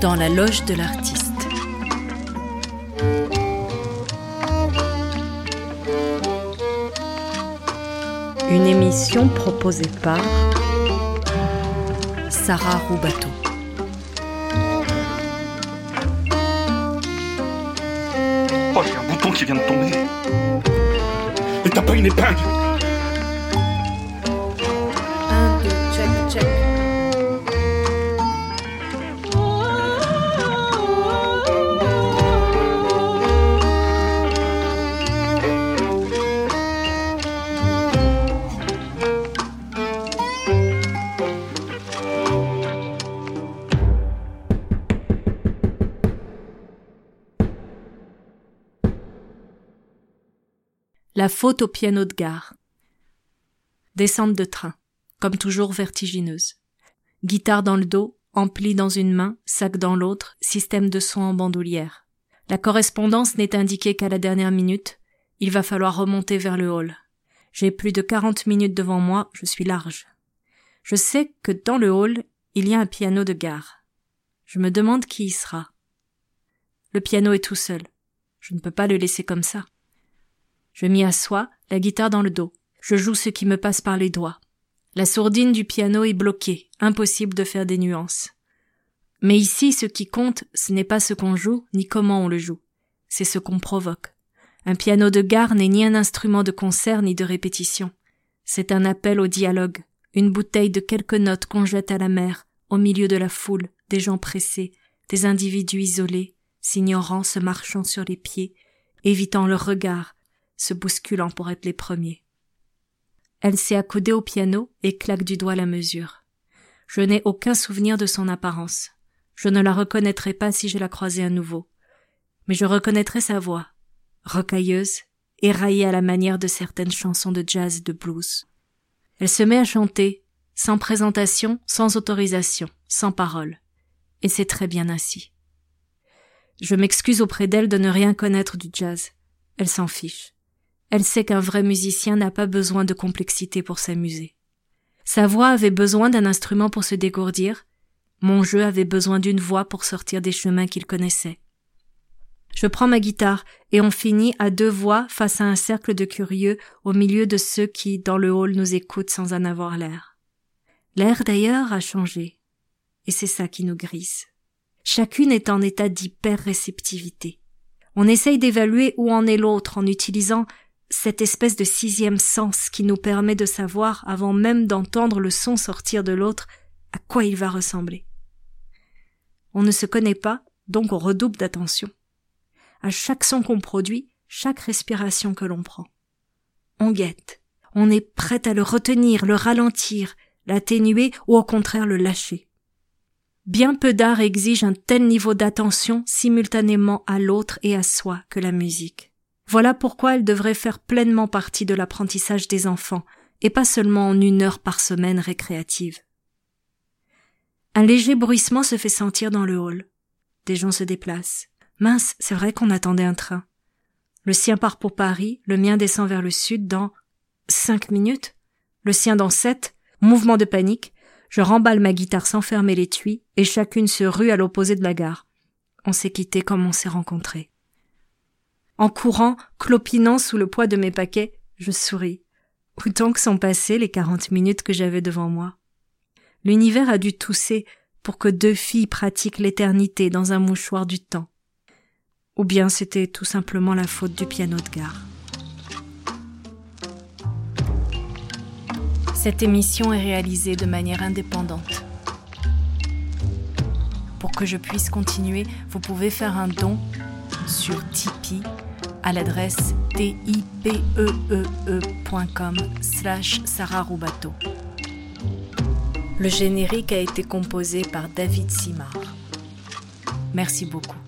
dans la loge de l'artiste. Une émission proposée par Sarah Roubateau. Oh, j'ai un bouton qui vient de tomber. Et t'as pas une épingle? La faute au piano de gare. Descente de train, comme toujours vertigineuse. Guitare dans le dos, ampli dans une main, sac dans l'autre, système de son en bandoulière. La correspondance n'est indiquée qu'à la dernière minute. Il va falloir remonter vers le hall. J'ai plus de quarante minutes devant moi, je suis large. Je sais que dans le hall, il y a un piano de gare. Je me demande qui y sera. Le piano est tout seul. Je ne peux pas le laisser comme ça. Je m'y assois, la guitare dans le dos. Je joue ce qui me passe par les doigts. La sourdine du piano est bloquée, impossible de faire des nuances. Mais ici, ce qui compte, ce n'est pas ce qu'on joue, ni comment on le joue. C'est ce qu'on provoque. Un piano de gare n'est ni un instrument de concert ni de répétition. C'est un appel au dialogue, une bouteille de quelques notes qu'on jette à la mer, au milieu de la foule, des gens pressés, des individus isolés, s'ignorant, se marchant sur les pieds, évitant leur regard, se bousculant pour être les premiers. Elle s'est accoudée au piano et claque du doigt la mesure. Je n'ai aucun souvenir de son apparence. Je ne la reconnaîtrai pas si je la croisais à nouveau. Mais je reconnaîtrai sa voix, rocailleuse, éraillée à la manière de certaines chansons de jazz et de blues. Elle se met à chanter, sans présentation, sans autorisation, sans parole. Et c'est très bien ainsi. Je m'excuse auprès d'elle de ne rien connaître du jazz. Elle s'en fiche. Elle sait qu'un vrai musicien n'a pas besoin de complexité pour s'amuser. Sa voix avait besoin d'un instrument pour se dégourdir, mon jeu avait besoin d'une voix pour sortir des chemins qu'il connaissait. Je prends ma guitare et on finit à deux voix face à un cercle de curieux au milieu de ceux qui, dans le hall, nous écoutent sans en avoir l'air. L'air d'ailleurs a changé. Et c'est ça qui nous grise. Chacune est en état d'hyper-réceptivité. On essaye d'évaluer où en est l'autre en utilisant cette espèce de sixième sens qui nous permet de savoir, avant même d'entendre le son sortir de l'autre, à quoi il va ressembler. On ne se connaît pas, donc on redouble d'attention. À chaque son qu'on produit, chaque respiration que l'on prend. On guette. On est prêt à le retenir, le ralentir, l'atténuer ou au contraire le lâcher. Bien peu d'art exige un tel niveau d'attention simultanément à l'autre et à soi que la musique. Voilà pourquoi elle devrait faire pleinement partie de l'apprentissage des enfants, et pas seulement en une heure par semaine récréative. Un léger bruissement se fait sentir dans le hall. Des gens se déplacent. Mince, c'est vrai qu'on attendait un train. Le sien part pour Paris, le mien descend vers le sud dans cinq minutes, le sien dans sept, mouvement de panique, je remballe ma guitare sans fermer l'étui, et chacune se rue à l'opposé de la gare. On s'est quitté comme on s'est rencontrés. En courant, clopinant sous le poids de mes paquets, je souris. Autant que sont passées les quarante minutes que j'avais devant moi. L'univers a dû tousser pour que deux filles pratiquent l'éternité dans un mouchoir du temps. Ou bien c'était tout simplement la faute du piano de gare. Cette émission est réalisée de manière indépendante. Pour que je puisse continuer, vous pouvez faire un don sur Tipeee à l'adresse tipeee.com slash Sarah Roubateau. Le générique a été composé par David Simard. Merci beaucoup.